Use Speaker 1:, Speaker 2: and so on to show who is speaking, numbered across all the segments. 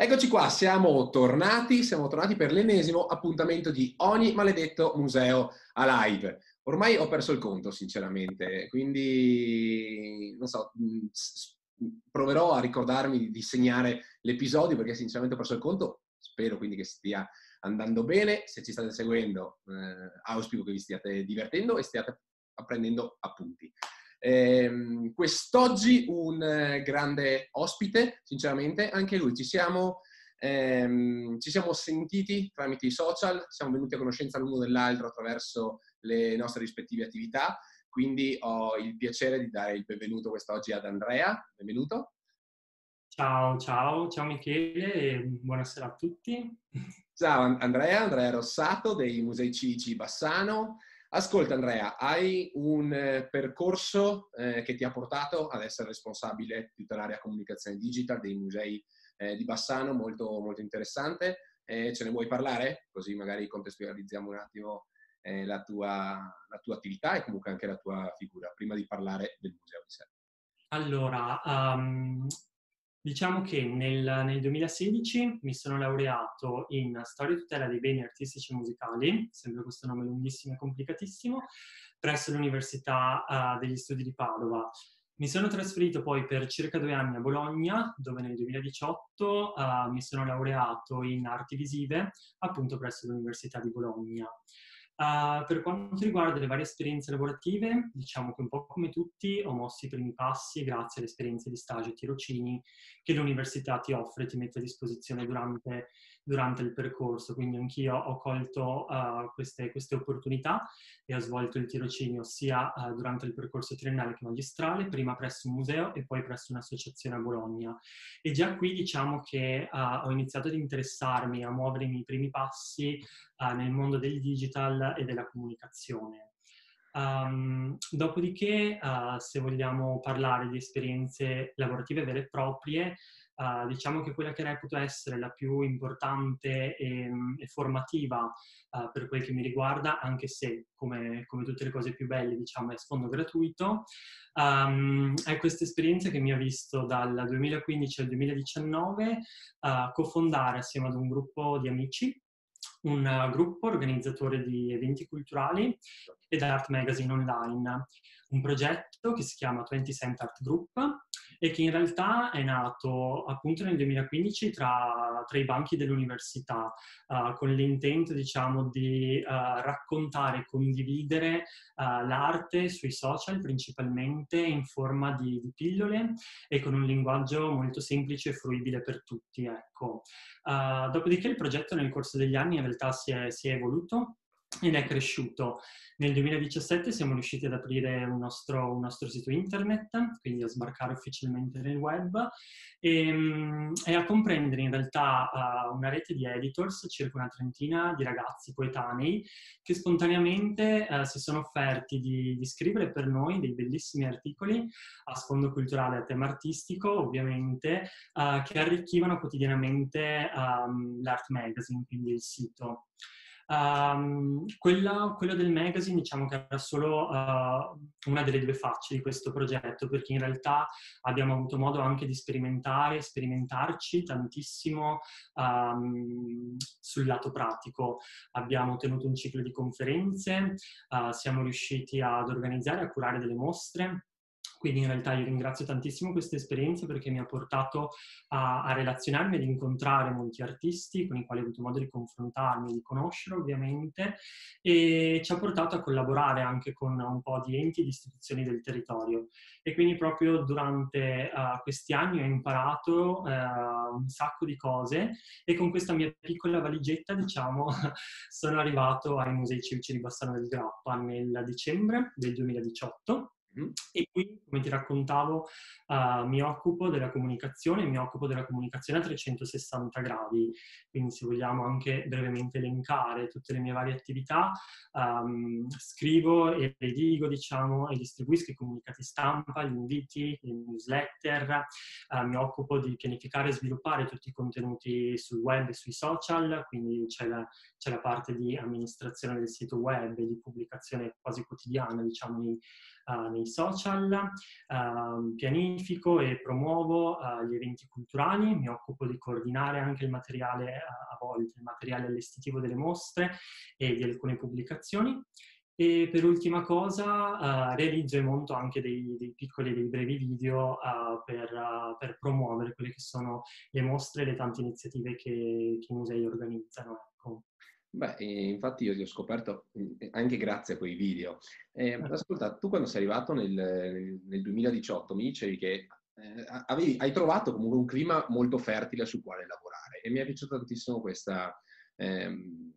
Speaker 1: Eccoci qua, siamo tornati, siamo tornati per l'ennesimo appuntamento di ogni maledetto museo a live. Ormai ho perso il conto, sinceramente, quindi non so, proverò a ricordarmi di segnare l'episodio perché sinceramente ho perso il conto. Spero quindi che stia andando bene. Se ci state seguendo, eh, auspico che vi stiate divertendo e stiate apprendendo appunti. Eh, quest'oggi un eh, grande ospite, sinceramente, anche lui ci siamo, ehm, ci siamo sentiti tramite i social, siamo venuti a conoscenza l'uno dell'altro attraverso le nostre rispettive attività, quindi ho il piacere di dare il benvenuto quest'oggi ad Andrea. Benvenuto.
Speaker 2: Ciao, ciao, ciao Michele e buonasera a tutti.
Speaker 1: Ciao Andrea, Andrea Rossato dei Musei Civici Bassano. Ascolta Andrea, hai un eh, percorso eh, che ti ha portato ad essere responsabile di tutta l'area comunicazione digital dei musei eh, di Bassano, molto, molto interessante. Eh, ce ne vuoi parlare? Così magari contestualizziamo un attimo eh, la tua, la, tua, attività e comunque anche la tua figura, prima di parlare del museo di sé.
Speaker 2: Allora, um, Diciamo che nel, nel, 2016 mi sono laureato in Storia e tutela dei beni artistici e musicali, sempre questo nome lunghissimo e complicatissimo, presso l'Università uh, degli Studi di Padova. Mi sono trasferito poi per circa due anni a Bologna, dove nel 2018 uh, eh, mi sono laureato in arti visive, appunto presso l'Università di Bologna. Uh, per quanto riguarda le varie esperienze lavorative, diciamo che un po' come tutti ho mosso i primi passi grazie alle esperienze di stage e tirocini che l'università ti offre e ti mette a disposizione durante durante il percorso, quindi anch'io ho colto uh, queste, queste, opportunità e ho svolto il tirocinio sia uh, durante il percorso triennale che magistrale, prima presso un museo e poi presso un'associazione a Bologna. E già qui diciamo che ho iniziato ad interessarmi, a muovere i miei primi passi nel mondo del digital e della comunicazione. Um, dopodiché, se vogliamo parlare di esperienze lavorative vere e proprie, Uh, diciamo che quella che reputo essere la più importante e, e formativa uh, per quel che mi riguarda, anche se come, come, tutte le cose più belle diciamo è sfondo gratuito, um, è questa esperienza che mi ha visto dal 2015 al 2019 uh, cofondare assieme ad un gruppo di amici un gruppo organizzatore di eventi culturali ed Art Magazine Online, un progetto che si chiama 20 Cent Art Group e che in realtà è nato appunto nel 2015 tra, tra i banchi dell'università, uh, con l'intento diciamo di uh, raccontare e condividere uh, l'arte sui social principalmente in forma di, di, pillole e con un linguaggio molto semplice e fruibile per tutti. Ecco. dopodiché il progetto nel corso degli anni in realtà si è, si è evoluto ed è cresciuto. Nel 2017 siamo riusciti ad aprire un nostro, un nostro sito internet, quindi a sbarcare ufficialmente nel web e, ehm, e a comprendere in realtà uh, una rete di editors, circa una trentina di ragazzi coetanei, che spontaneamente uh, si sono offerti di, di, scrivere per noi dei bellissimi articoli a sfondo culturale a tema artistico, ovviamente, uh, che arricchivano quotidianamente um, l'Art Magazine, quindi il sito. Um, quella, quello del magazine diciamo che era solo uh, una delle due facce di questo progetto perché in realtà abbiamo avuto modo anche di sperimentare, sperimentarci tantissimo um, sul lato pratico. Abbiamo tenuto un ciclo di conferenze, uh, siamo riusciti ad organizzare, a curare delle mostre quindi in realtà io ringrazio tantissimo questa esperienza perché mi ha portato a, a relazionarmi, ad incontrare molti artisti con i quali ho avuto modo di confrontarmi, di conoscere ovviamente e ci ha portato a collaborare anche con un po' di enti e di istituzioni del territorio. E quindi proprio durante uh, questi anni ho imparato uh, un sacco di cose e con questa mia piccola valigetta, diciamo, sono arrivato ai Musei Civici di Bassano del Grappa nel dicembre del 2018 Mm-hmm. E qui, come ti raccontavo, uh, mi occupo della comunicazione, mi occupo della comunicazione a 360 gradi, quindi se vogliamo anche brevemente elencare tutte le mie varie attività, um, scrivo e redigo, diciamo, e distribuisco i comunicati stampa, gli inviti, le newsletter, uh, mi occupo di pianificare e sviluppare tutti i contenuti sul web e sui social, quindi c'è la, c'è la parte di amministrazione del sito web e di pubblicazione quasi quotidiana, diciamo, nei, uh, nei social, uh, pianifico e promuovo uh, gli eventi culturali, mi occupo di coordinare anche il materiale, a volte il materiale allestitivo delle mostre e di alcune pubblicazioni. E per ultima cosa uh, realizzo e monto anche dei, dei piccoli, dei brevi video uh, per, uh, per, promuovere quelle che sono le mostre e le tante iniziative che, che i musei organizzano. Ecco.
Speaker 1: Beh, infatti io li ho scoperto anche grazie a quei video. Eh, ascolta, tu quando sei arrivato nel, nel 2018 mi dicevi che eh, avevi, hai trovato comunque un clima molto fertile sul quale lavorare e mi è piaciuta tantissimo questa... Ehm,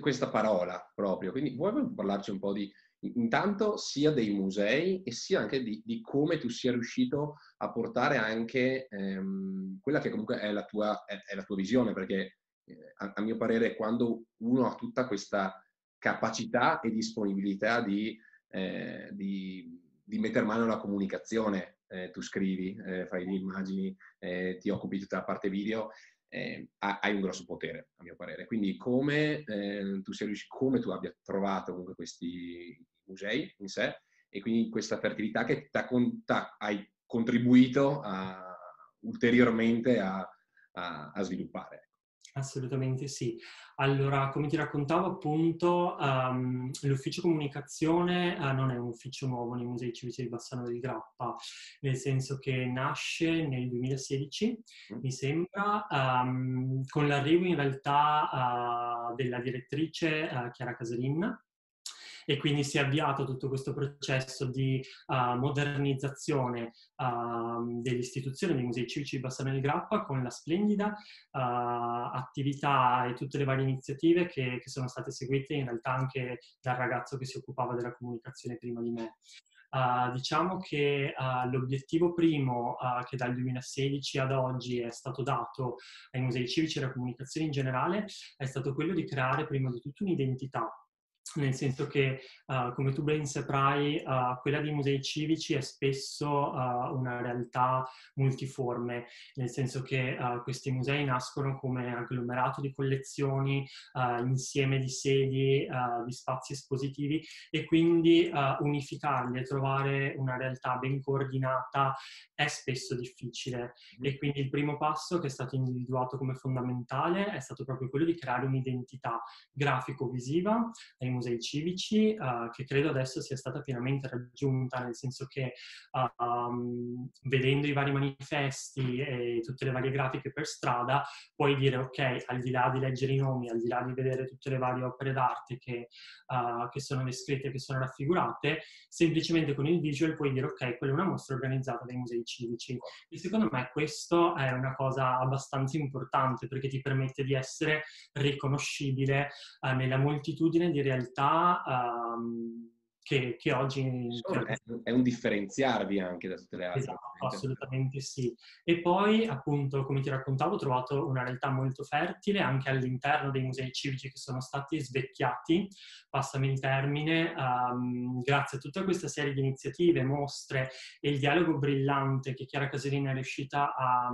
Speaker 1: questa parola proprio. Quindi vuoi parlarci un po' di, intanto sia dei musei e sia anche di, di come tu sia riuscito a portare anche ehm, quella che comunque è la tua, è, è la tua visione, perché eh, a, a, mio parere quando uno ha tutta questa capacità e disponibilità di, eh, di, di mettere mano alla comunicazione, eh, tu scrivi, eh, fai le immagini, eh, ti occupi tutta la parte video, eh, hai un grosso potere, a mio parere. Quindi come eh, tu sei riuscito, come tu abbia trovato comunque questi musei in sé e quindi questa fertilità che hai contribuito a, ulteriormente a, a, a sviluppare.
Speaker 2: Assolutamente sì. Allora, come ti raccontavo appunto, um, l'ufficio comunicazione uh, non è un ufficio nuovo nei musei civici di Bassano del Grappa, nel senso che nasce nel 2016, mm. mi sembra, um, con l'arrivo in realtà uh, della direttrice uh, Chiara Casarin, e quindi si è avviato tutto questo processo di uh, modernizzazione uh, dell'istituzione dei musei civici di Bassano del Grappa con la splendida uh, attività e tutte le varie iniziative che, che sono state seguite in realtà anche dal ragazzo che si occupava della comunicazione prima di me. Uh, diciamo che uh, l'obiettivo primo uh, che dal 2016 ad oggi è stato dato ai musei civici e alla comunicazione in generale è stato quello di creare prima di tutto un'identità nel senso che, uh, come tu ben saprai, uh, quella dei musei civici è spesso uh, una realtà multiforme, nel senso che questi musei nascono come agglomerato di collezioni, insieme di sedi, di spazi espositivi e quindi unificarli e trovare una realtà ben coordinata è spesso difficile. E mm. quindi il primo passo che è stato individuato come fondamentale è stato proprio quello di creare un'identità grafico-visiva musei civici, uh, che credo adesso sia stata pienamente raggiunta, nel senso che uh, um, vedendo i vari manifesti e tutte le varie grafiche per strada, puoi dire ok, al di là di leggere i nomi, al di là di vedere tutte le varie opere d'arte che, uh, che sono descritte, che sono raffigurate, semplicemente con il visual puoi dire ok, quella è una mostra organizzata dai musei civici. E secondo me questo è una cosa abbastanza importante perché ti permette di essere riconoscibile nella moltitudine di realtà realtà um, che, che oggi...
Speaker 1: È, è, un differenziarvi anche da tutte le altre.
Speaker 2: Esatto, assolutamente sì. E poi, appunto, come ti raccontavo, ho trovato una realtà molto fertile anche all'interno dei musei civici che sono stati svecchiati, passami il termine, um, grazie a tutta questa serie di iniziative, mostre e il dialogo brillante che Chiara Caserina è riuscita a,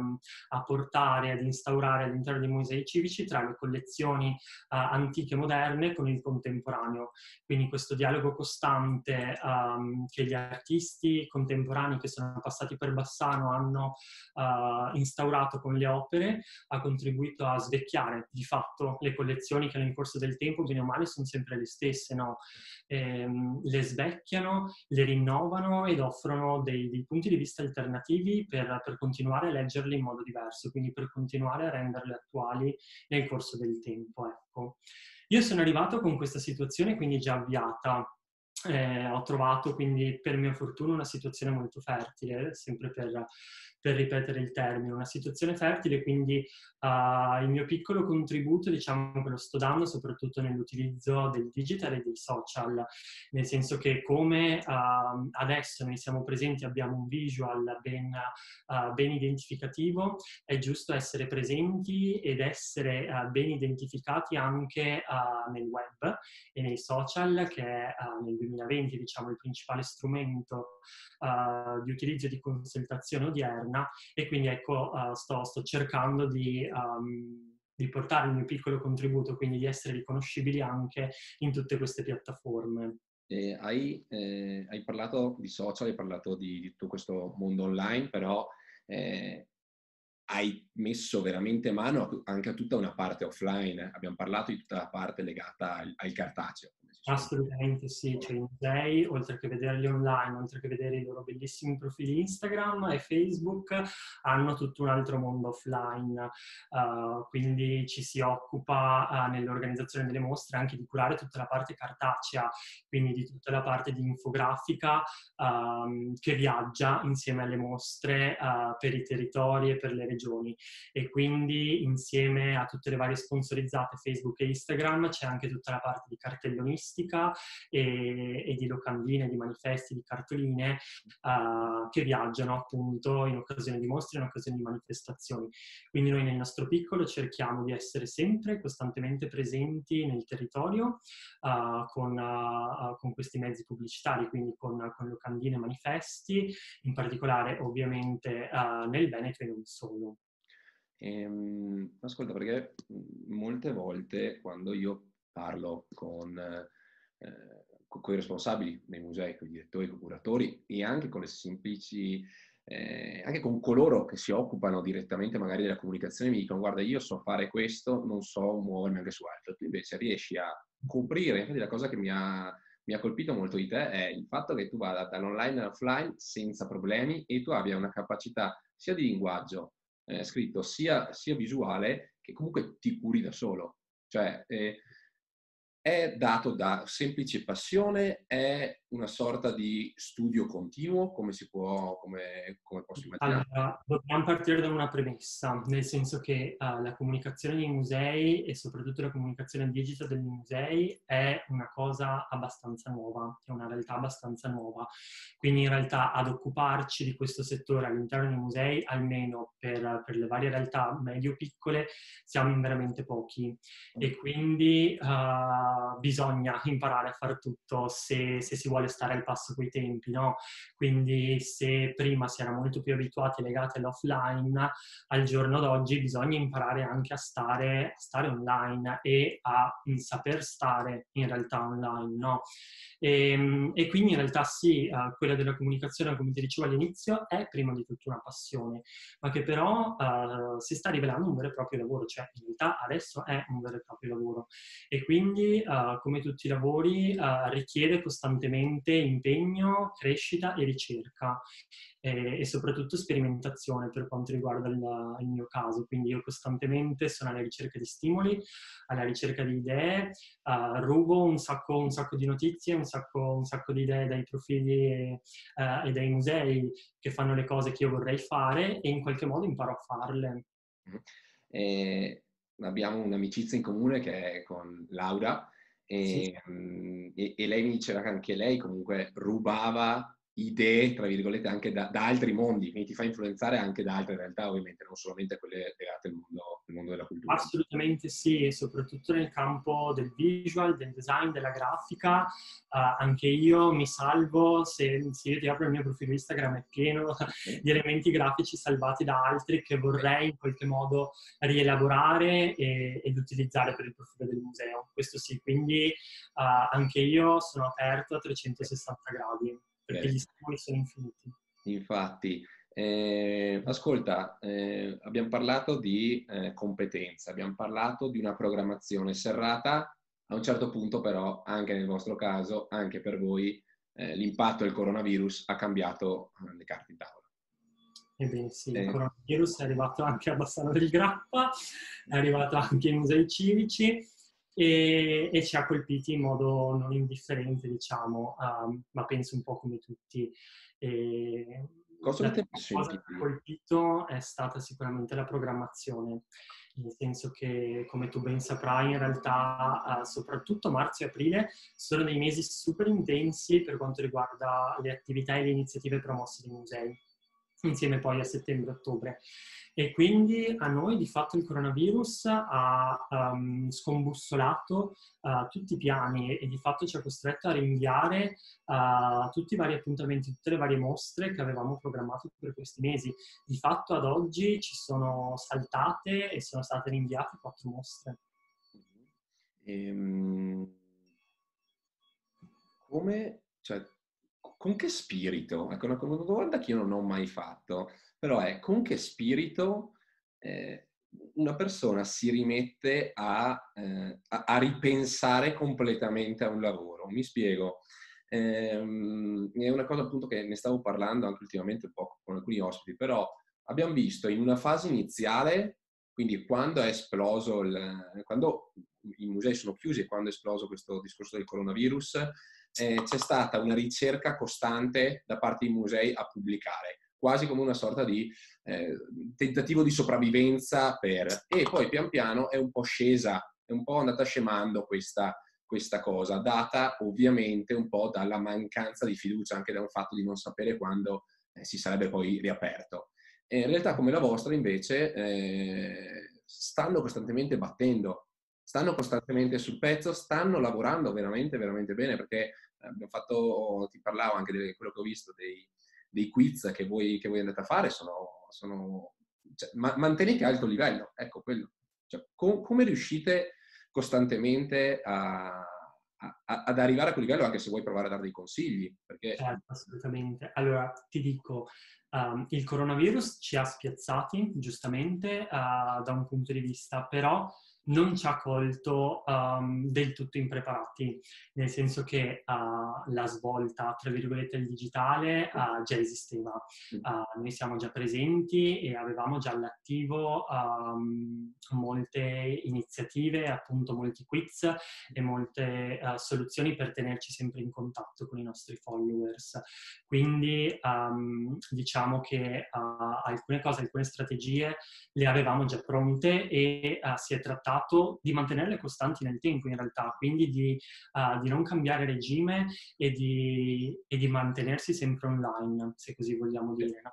Speaker 2: a portare, ad instaurare all'interno dei musei civici tra le collezioni uh, antiche e moderne con il contemporaneo. Quindi questo dialogo costante importante um, che gli artisti contemporanei che sono passati per Bassano hanno uh, instaurato con le opere ha contribuito a svecchiare di fatto le collezioni che nel corso del tempo, bene o male, sono sempre le stesse, no? ehm, le svecchiano, le rinnovano ed offrono dei, dei punti di vista alternativi per, per continuare a leggerle in modo diverso, quindi per continuare a renderle attuali nel corso del tempo. Ecco. Io sono arrivato con questa situazione quindi già avviata eh, ho trovato quindi per mia fortuna una situazione molto fertile, sempre per per ripetere il termine, una situazione fertile, quindi uh, il mio piccolo contributo diciamo che lo sto dando soprattutto nell'utilizzo del digital e dei social, nel senso che come uh, adesso noi siamo presenti, abbiamo un visual ben, uh, ben identificativo, è giusto essere presenti ed essere ben identificati anche nel web e nei social, che è nel 2020 diciamo il principale strumento di utilizzo di consultazione odierna esterna e quindi ecco uh, sto, sto, cercando di, um, di, portare il mio piccolo contributo, quindi di essere riconoscibili anche in tutte queste piattaforme.
Speaker 1: eh, hai, eh, hai, parlato di social, hai parlato di, di tutto questo mondo online, però eh, hai messo veramente mano anche a tutta una parte offline. Abbiamo parlato di tutta la parte legata al, al cartaceo.
Speaker 2: Assolutamente sì, cioè i musei, oltre che vederli online, oltre che vedere i loro bellissimi profili Instagram e Facebook, hanno tutto un altro mondo offline. Uh, quindi ci si occupa uh, nell'organizzazione delle mostre anche di curare tutta la parte cartacea, quindi di tutta la parte di infografica um, che viaggia insieme alle mostre uh, per i territori e per le regioni. E quindi insieme a tutte le varie sponsorizzate Facebook e Instagram c'è anche tutta la parte di cartellonistica e, e di locandine, di manifesti, di cartoline uh, che viaggiano appunto in occasione di mostre, in occasione di manifestazioni. Quindi noi nel nostro piccolo cerchiamo di essere sempre costantemente presenti nel territorio uh, con, uh, con, questi mezzi pubblicitari, quindi con, con locandine e manifesti, in particolare ovviamente nel Veneto e non solo.
Speaker 1: Ehm, ascolta, perché molte volte quando io parlo con eh, con i responsabili dei musei, con i direttori, con i curatori e anche con le semplici, eh, anche con coloro che si occupano direttamente magari della comunicazione, mi dicono guarda io so fare questo, non so muovermi anche su altro. Tu invece riesci a coprire, infatti la cosa che mi ha, mi ha colpito molto di te è il fatto che tu vada dall'online all'offline senza problemi e tu abbia una capacità sia di linguaggio eh, scritto sia, sia, visuale che comunque ti curi da solo. Cioè, eh, è dato da semplice passione, è una sorta di studio continuo, come si può, come, come posso immaginare?
Speaker 2: Allora, dobbiamo partire da una premessa, nel senso che uh, la comunicazione nei musei e soprattutto la comunicazione digital dei musei è una cosa abbastanza nuova, è una realtà abbastanza nuova. Quindi in realtà ad occuparci di questo settore all'interno dei musei, almeno per, per le varie realtà medio-piccole, siamo in veramente pochi. E quindi uh, bisogna imparare a fare tutto se, se si vuole vuole stare al passo coi tempi, no? Quindi se prima si era molto più abituati legati all'offline, al giorno d'oggi bisogna imparare anche a stare, a stare online e a saper stare in realtà online, no? E, ehm, e quindi in realtà sì, uh, quella della comunicazione, come ti dicevo all'inizio, è prima di tutto una passione, ma che però uh, si sta rivelando un vero e proprio lavoro, cioè in realtà adesso è un vero e proprio lavoro. E quindi, uh, come tutti i lavori, richiede costantemente impegno, crescita e ricerca e, e soprattutto sperimentazione per quanto riguarda il, il, mio caso. Quindi io costantemente sono alla ricerca di stimoli, alla ricerca di idee, uh, rubo un sacco, un sacco, di notizie, un sacco, un sacco di idee dai profili e, uh, e, dai musei che fanno le cose che io vorrei fare e in qualche modo imparo a farle.
Speaker 1: Eh, abbiamo un'amicizia in comune che è con Laura e, sì. um, e, e lei mi diceva che anche lei comunque rubava idee, tra virgolette, anche da, da, altri mondi, quindi ti fa influenzare anche da altre realtà, ovviamente, non solamente quelle legate al mondo, mondo della cultura.
Speaker 2: Assolutamente sì, soprattutto nel campo del visual, del design, della grafica. Uh, anche io mi salvo, se, se, io ti apro il mio profilo Instagram è pieno di elementi grafici salvati da altri che vorrei in qualche modo rielaborare e, ed utilizzare per il profilo del museo. Questo sì, quindi uh, anche io sono aperto a 360 gradi perché gli stimoli sono infiniti.
Speaker 1: Infatti, eh, ascolta, eh, abbiamo parlato di eh, competenza, abbiamo parlato di una programmazione serrata, a un certo punto però, anche nel vostro caso, anche per voi, eh, l'impatto del coronavirus ha cambiato eh, le carte in tavola.
Speaker 2: Ebbene sì, il eh. coronavirus è arrivato anche a Bassano del Grappa, è arrivato anche ai musei civici e, e, ci ha colpiti in modo non indifferente, diciamo, um, ma penso un po' come tutti. E
Speaker 1: cosa
Speaker 2: la cosa che ha colpito è stata sicuramente la programmazione, nel senso che, come tu ben saprai, in realtà uh, soprattutto marzo e aprile sono dei mesi super intensi per quanto riguarda le attività e le iniziative promosse dai musei, insieme poi a settembre e ottobre. E quindi a noi di fatto il coronavirus ha um, scombussolato uh, tutti i piani e, di fatto ci ha costretto a rinviare uh, tutti i vari appuntamenti, tutte le varie mostre che avevamo programmato per questi mesi. Di fatto ad oggi ci sono saltate e sono state rinviate quattro mostre.
Speaker 1: Ehm, come, cioè, con che spirito? Ecco, una, una domanda che io non ho mai fatto, però è con che spirito eh, una persona si rimette a, eh, a, a, ripensare completamente a un lavoro. Mi spiego. Ehm, è una cosa appunto che ne stavo parlando anche ultimamente un po' con alcuni ospiti, però abbiamo visto in una fase iniziale, quindi quando è esploso, il, quando i musei sono chiusi e quando è esploso questo discorso del coronavirus, eh, c'è stata una ricerca costante da parte dei musei a pubblicare quasi come una sorta di eh, tentativo di sopravvivenza per... E poi pian piano è un po' scesa, è un po' andata scemando questa, questa cosa, data ovviamente un po' dalla mancanza di fiducia, anche da un fatto di non sapere quando eh, si sarebbe poi riaperto. E in realtà come la vostra invece eh, stanno costantemente battendo, stanno costantemente sul pezzo, stanno lavorando veramente, veramente bene perché abbiamo fatto, ti parlavo anche di quello che ho visto dei, dei quiz che voi, che voi andate a fare sono, sono cioè, ma, mantenete alto livello, ecco quello. Cioè, com, come riuscite costantemente a, a, ad arrivare a quel livello, anche se vuoi provare a dare dei consigli? Perché...
Speaker 2: Certo, assolutamente. Allora, ti dico, um, il coronavirus ci ha spiazzati, giustamente, uh, da un punto di vista, però non ci ha colto um, del tutto impreparati, nel senso che uh, la svolta, tra virgolette, del digitale uh, già esisteva. Uh, noi siamo già presenti e avevamo già all'attivo um, molte iniziative, appunto molti quiz e molte soluzioni per tenerci sempre in contatto con i nostri followers. Quindi um, diciamo che alcune cose, alcune strategie le avevamo già pronte e si è trattato trattato di mantenerle costanti nel tempo in realtà, quindi di, uh, di non cambiare regime e di, e di, mantenersi sempre online, se così vogliamo dire, no?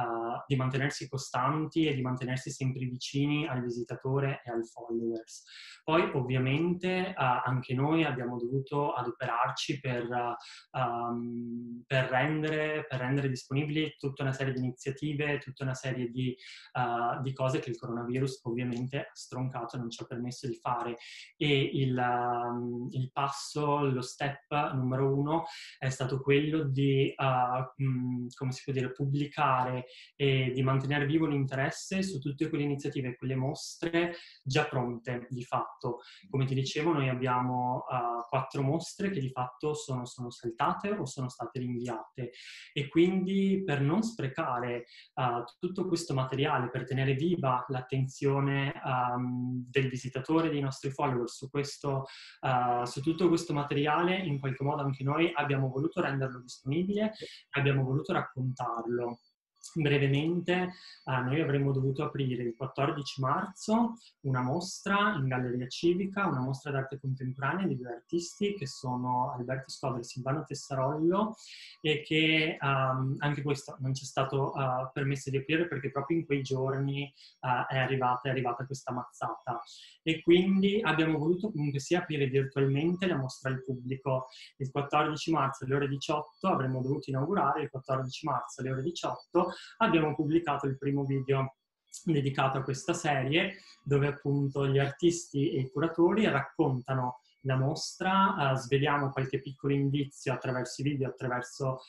Speaker 2: uh, di mantenersi costanti e di mantenersi sempre vicini al visitatore e al followers. Poi ovviamente uh, anche noi abbiamo dovuto adoperarci per, um, per, rendere, per, rendere, disponibili tutta una serie di iniziative, tutta una serie di, di cose che il coronavirus ovviamente ha stroncato e non ci ha permesso di fare e il, um, il passo, lo step numero uno è stato quello di, uh, mh, come si può dire, pubblicare e di mantenere vivo l'interesse su tutte quelle iniziative, quelle mostre già pronte di fatto. Come ti dicevo, noi abbiamo uh, quattro mostre che di fatto sono, sono, saltate o sono state rinviate e quindi per non sprecare uh, tutto questo materiale, per tenere viva l'attenzione um, del visitatore, dei nostri follower su, questo, uh, su tutto questo materiale, in qualche modo anche noi abbiamo voluto renderlo disponibile, abbiamo voluto raccontarlo. Brevemente, eh, noi avremmo dovuto aprire il 14 marzo una mostra in Galleria Civica, una mostra d'arte contemporanea di due artisti che sono Alberto Scover e Silvano Tessarollo e che um, anche questo non ci è stato uh, permesso di aprire perché proprio in quei giorni uh, è, arrivata, è arrivata questa mazzata. E quindi abbiamo voluto comunque sia aprire virtualmente la mostra al pubblico. Il 14 marzo alle ore 18 avremmo dovuto inaugurare, il 14 marzo alle ore 18 abbiamo pubblicato il primo video dedicato a questa serie dove appunto gli artisti e i curatori raccontano la mostra, uh, sveliamo qualche piccolo indizio attraverso i video, attraverso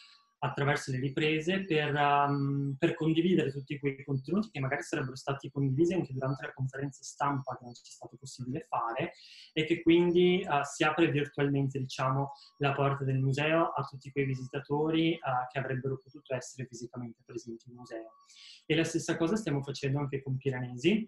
Speaker 2: attraverso le riprese per, um, per, condividere tutti quei contenuti che magari sarebbero stati condivisi anche durante la conferenza stampa che non ci è stato possibile fare e che quindi uh, si apre virtualmente diciamo, la porta del museo a tutti quei visitatori uh, che avrebbero potuto essere fisicamente presenti in museo. E la stessa cosa stiamo facendo anche con Piranesi,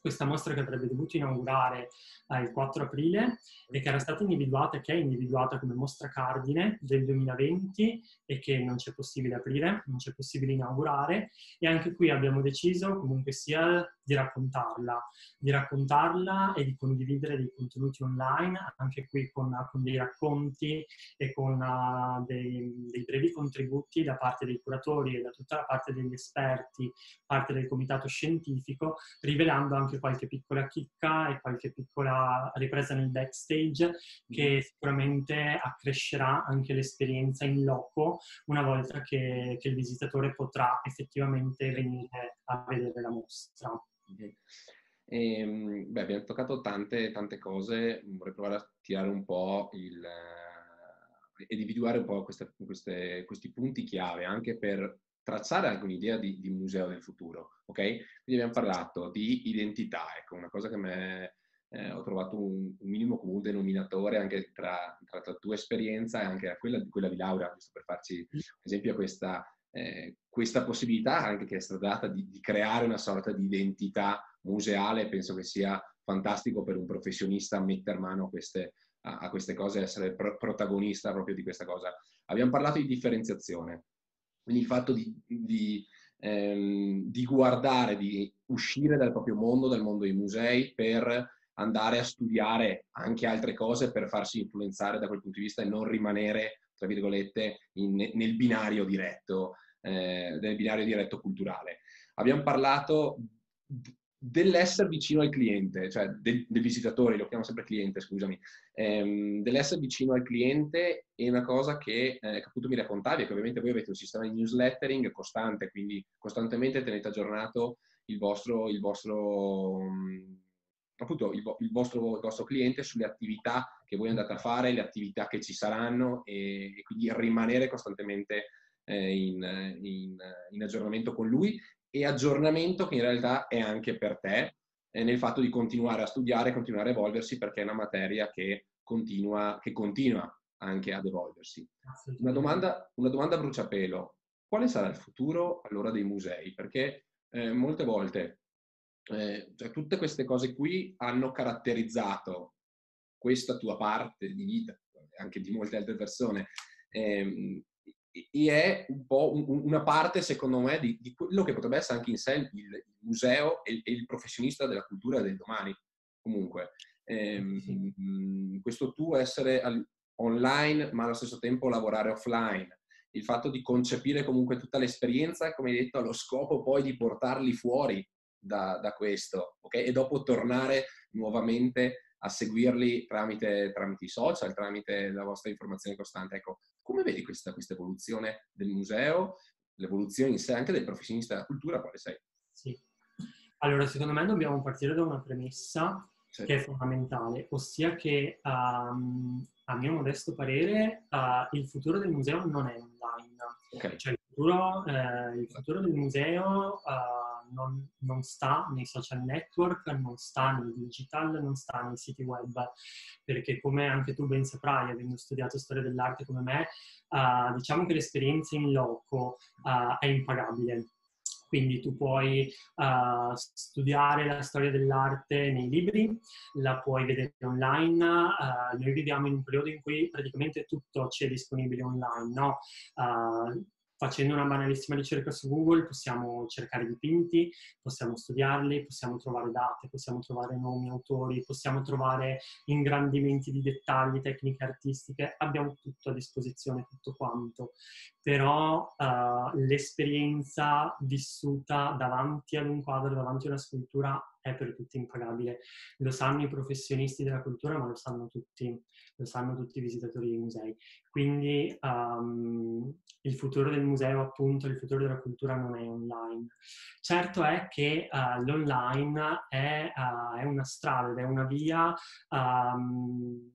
Speaker 2: questa mostra che avrebbe dovuto inaugurare eh, il 4 aprile e che era stata individuata, che è individuata come mostra cardine del 2020 e che non c'è possibile aprire, non c'è possibile inaugurare. E anche qui abbiamo deciso comunque sia di raccontarla, di raccontarla e di condividere dei contenuti online, anche qui con, con dei racconti e con uh, dei, dei brevi contributi da parte dei curatori e da tutta la parte degli esperti, parte del comitato scientifico, rivelando anche qualche piccola chicca e qualche piccola ripresa nel backstage che mm. sicuramente accrescerà anche l'esperienza in loco una volta che, che il visitatore potrà effettivamente venire a vedere la mostra.
Speaker 1: E, ehm, beh, abbiamo toccato tante, tante cose, vorrei provare a tirare un po' il, individuare un po' queste, queste, questi punti chiave anche per tracciare anche un'idea di, di, museo del futuro, ok? Quindi abbiamo parlato di identità, ecco, una cosa che me, eh, ho trovato un, un, minimo comune denominatore anche tra, tra, la tua esperienza e anche quella, quella di Laura, giusto per farci un esempio questa, eh, questa possibilità anche che è stata data di, di, creare una sorta di identità museale, penso che sia fantastico per un professionista mettere mano a queste, a, a queste cose, essere pro- protagonista proprio di questa cosa. Abbiamo parlato di differenziazione, quindi il fatto di, di, ehm, di guardare, di uscire dal proprio mondo, dal mondo dei musei, per andare a studiare anche altre cose per farsi influenzare da quel punto di vista e non rimanere, tra virgolette, in, nel binario diretto, eh, nel binario diretto culturale. Abbiamo parlato dell'essere vicino al cliente, cioè del, del, visitatore, lo chiamo sempre cliente, scusami, ehm, dell'essere vicino al cliente è una cosa che, eh, appunto mi raccontavi, che ovviamente voi avete un sistema di newslettering costante, quindi costantemente tenete aggiornato il vostro, il vostro appunto il, il, vostro, il, vostro, cliente sulle attività che voi andate a fare, le attività che ci saranno e, e quindi rimanere costantemente eh, in, in, in, aggiornamento con lui e aggiornamento che in realtà è anche per te eh, nel fatto di continuare a studiare, continuare a evolversi perché è una materia che continua, che continua anche ad evolversi. Una domanda, una domanda a bruciapelo. Quale sarà il futuro allora dei musei? Perché eh, molte volte eh, cioè, tutte queste cose qui hanno caratterizzato questa tua parte di vita, anche di molte altre persone, ehm, e è un po' una parte, secondo me, di, di, quello che potrebbe essere anche in sé il, il museo e, e, il professionista della cultura del domani. Comunque, ehm, questo tuo essere al, online, ma allo stesso tempo lavorare offline, il fatto di concepire comunque tutta l'esperienza, come hai detto, allo scopo poi di portarli fuori da, da questo, ok? E dopo tornare nuovamente a seguirli tramite, tramite, i social, tramite la vostra informazione costante. Ecco, come vedi questa, questa evoluzione del museo, l'evoluzione in sé anche del professionista della cultura, quale sei?
Speaker 2: Sì. Allora, secondo me dobbiamo partire da una premessa sì. che è fondamentale, ossia che um, a mio modesto parere uh, il futuro del museo non è online. Okay. Cioè il futuro, uh, il futuro del museo uh, non, non, sta nei social network, non sta nel digital, non sta nei siti web, perché come anche tu ben saprai, avendo studiato storia dell'arte come me, uh, diciamo che l'esperienza in loco uh, è impagabile. Quindi tu puoi uh, studiare la storia dell'arte nei libri, la puoi vedere online. Uh, noi viviamo in un periodo in cui praticamente tutto ci è disponibile online, no? Uh, facendo una banalissima ricerca su Google possiamo cercare dipinti, possiamo studiarli, possiamo trovare date, possiamo trovare nomi, autori, possiamo trovare ingrandimenti di dettagli, tecniche artistiche, abbiamo tutto a disposizione, tutto quanto. Però uh, l'esperienza vissuta davanti ad un quadro, davanti a una scultura è per tutti impagabile. Lo sanno i professionisti della cultura, ma lo sanno tutti, lo sanno tutti i visitatori dei musei. Quindi um, il futuro del museo, appunto, il futuro della cultura non è online. Certo è che uh, l'online è, uh, è, una strada ed è una via um,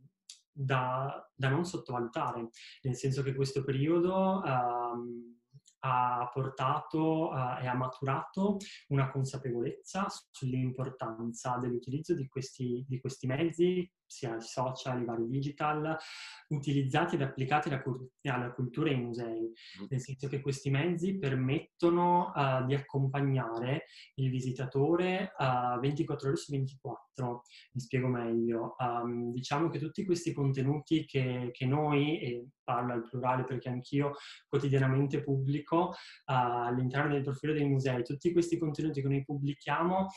Speaker 2: da, da, non sottovalutare, nel senso che questo periodo... Um, ha portato uh, e ha maturato una consapevolezza sull'importanza dell'utilizzo di questi, di questi mezzi sia i social, i vari digital, utilizzati ed applicati alla, alla cultura e ai musei, mm. nel senso che questi mezzi permettono uh, di accompagnare il visitatore uh, 24 ore su 24. Mi spiego meglio. Um, diciamo che tutti questi contenuti che, che, noi, e parlo al plurale perché anch'io quotidianamente pubblico uh, all'interno del profilo dei musei, tutti questi contenuti che noi pubblichiamo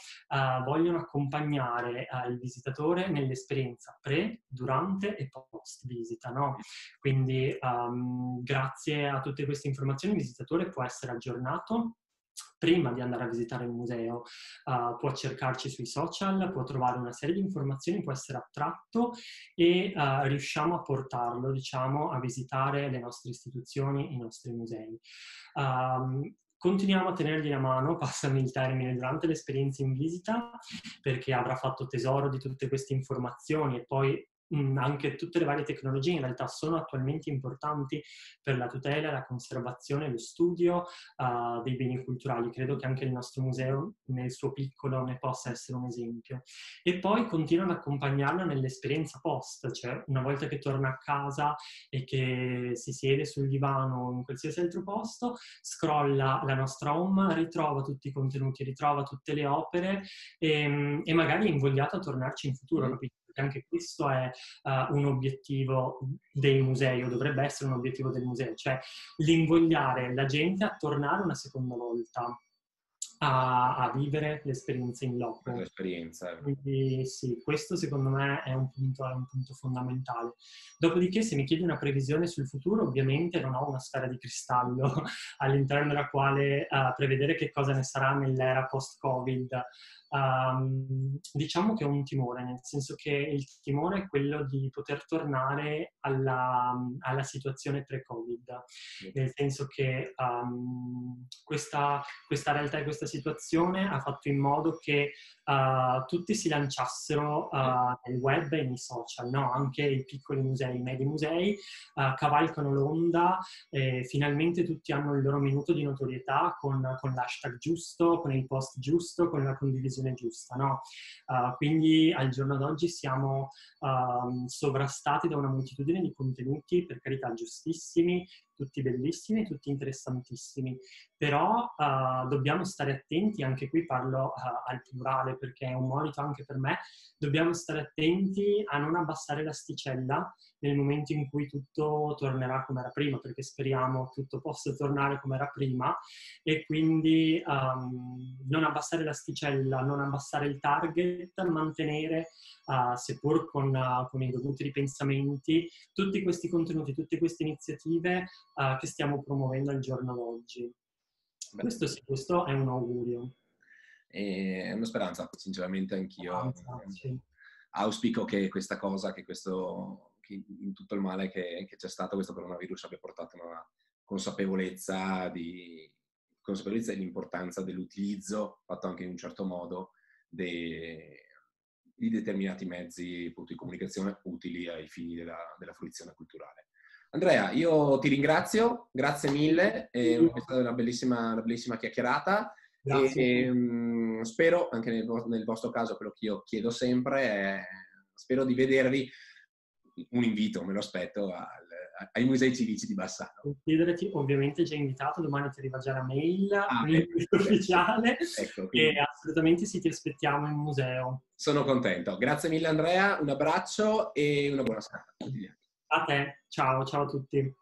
Speaker 2: vogliono accompagnare il visitatore nell'esperienza esperienza pre, durante e post visita. No? Quindi um, grazie a tutte queste informazioni il visitatore può essere aggiornato prima di andare a visitare il museo, uh, può cercarci sui social, può trovare una serie di informazioni, può essere attratto e uh, riusciamo a portarlo, diciamo, a visitare le nostre istituzioni, i nostri musei. Um, Continuiamo a tenergli la mano, passami il termine, durante l'esperienza in visita, perché avrà fatto tesoro di tutte queste informazioni e poi anche tutte le varie tecnologie in realtà sono attualmente importanti per la tutela, la conservazione, lo studio uh, dei beni culturali. Credo che anche il nostro museo nel suo piccolo ne possa essere un esempio. E poi continuano ad accompagnarlo nell'esperienza post, cioè una volta che torna a casa e che si siede sul divano o in qualsiasi altro posto, scrolla la nostra home, ritrova tutti i contenuti, ritrova tutte le opere e, ehm, e magari è invogliato a tornarci in futuro, capito? Perché anche questo è uh, un obiettivo dei musei, o dovrebbe essere un obiettivo del museo, cioè l'invogliare la gente a tornare una seconda volta. A, a, vivere l'esperienza in loco.
Speaker 1: L'esperienza. Eh.
Speaker 2: Quindi sì, questo secondo me è un, punto, è un, punto, fondamentale. Dopodiché se mi chiedi una previsione sul futuro, ovviamente non ho una sfera di cristallo all'interno della quale uh, prevedere che cosa ne sarà nell'era post-Covid um, diciamo che ho un timore, nel senso che il timore è quello di poter tornare alla, alla situazione pre-Covid, nel senso che um, questa, questa, realtà e questa situazione ha fatto in modo che uh, tutti si lanciassero uh, nel web e nei social, no? anche i piccoli musei, i medi musei uh, cavalcano l'onda e finalmente tutti hanno il loro minuto di notorietà con, con l'hashtag giusto, con il post giusto, con la condivisione giusta. No? quindi al giorno d'oggi siamo um, sovrastati da una moltitudine di contenuti, per carità, giustissimi, tutti bellissimi, tutti interessantissimi, però uh, dobbiamo stare attenti, anche qui parlo uh, al plurale perché è un monito anche per me, dobbiamo stare attenti a non abbassare l'asticella nel momento in cui tutto tornerà come era prima, perché speriamo tutto possa tornare come era prima. E quindi um, non abbassare l'asticella, non abbassare il target, mantenere, uh, seppur con, con i dovuti ripensamenti, tutti questi contenuti, tutte queste iniziative uh, che stiamo promuovendo al giorno d'oggi. Questo sì, questo è un augurio.
Speaker 1: È una speranza, sinceramente anch'io. Sì. Auspico che questa cosa, che questo, che in tutto il male che, che, c'è stato, questo coronavirus abbia portato una consapevolezza di consapevolezza dell'importanza dell'utilizzo, fatto anche in un certo modo, de, di determinati mezzi di comunicazione utili ai fini della, della fruizione culturale. Andrea, io ti ringrazio, grazie mille, è stata una bellissima, una bellissima chiacchierata. Grazie. E, um, spero, anche nel, nel, vostro caso, quello che io chiedo sempre è, spero di vedervi, un invito, me lo aspetto, al, ai musei civici di Bassano.
Speaker 2: Chiederti, ovviamente già invitato, domani ti arriva già la mail, ah, ecco, ufficiale, ecco, e assolutamente sì, ti aspettiamo in museo.
Speaker 1: Sono contento. Grazie mille Andrea, un abbraccio e una buona serata.
Speaker 2: A te, ciao, ciao a tutti.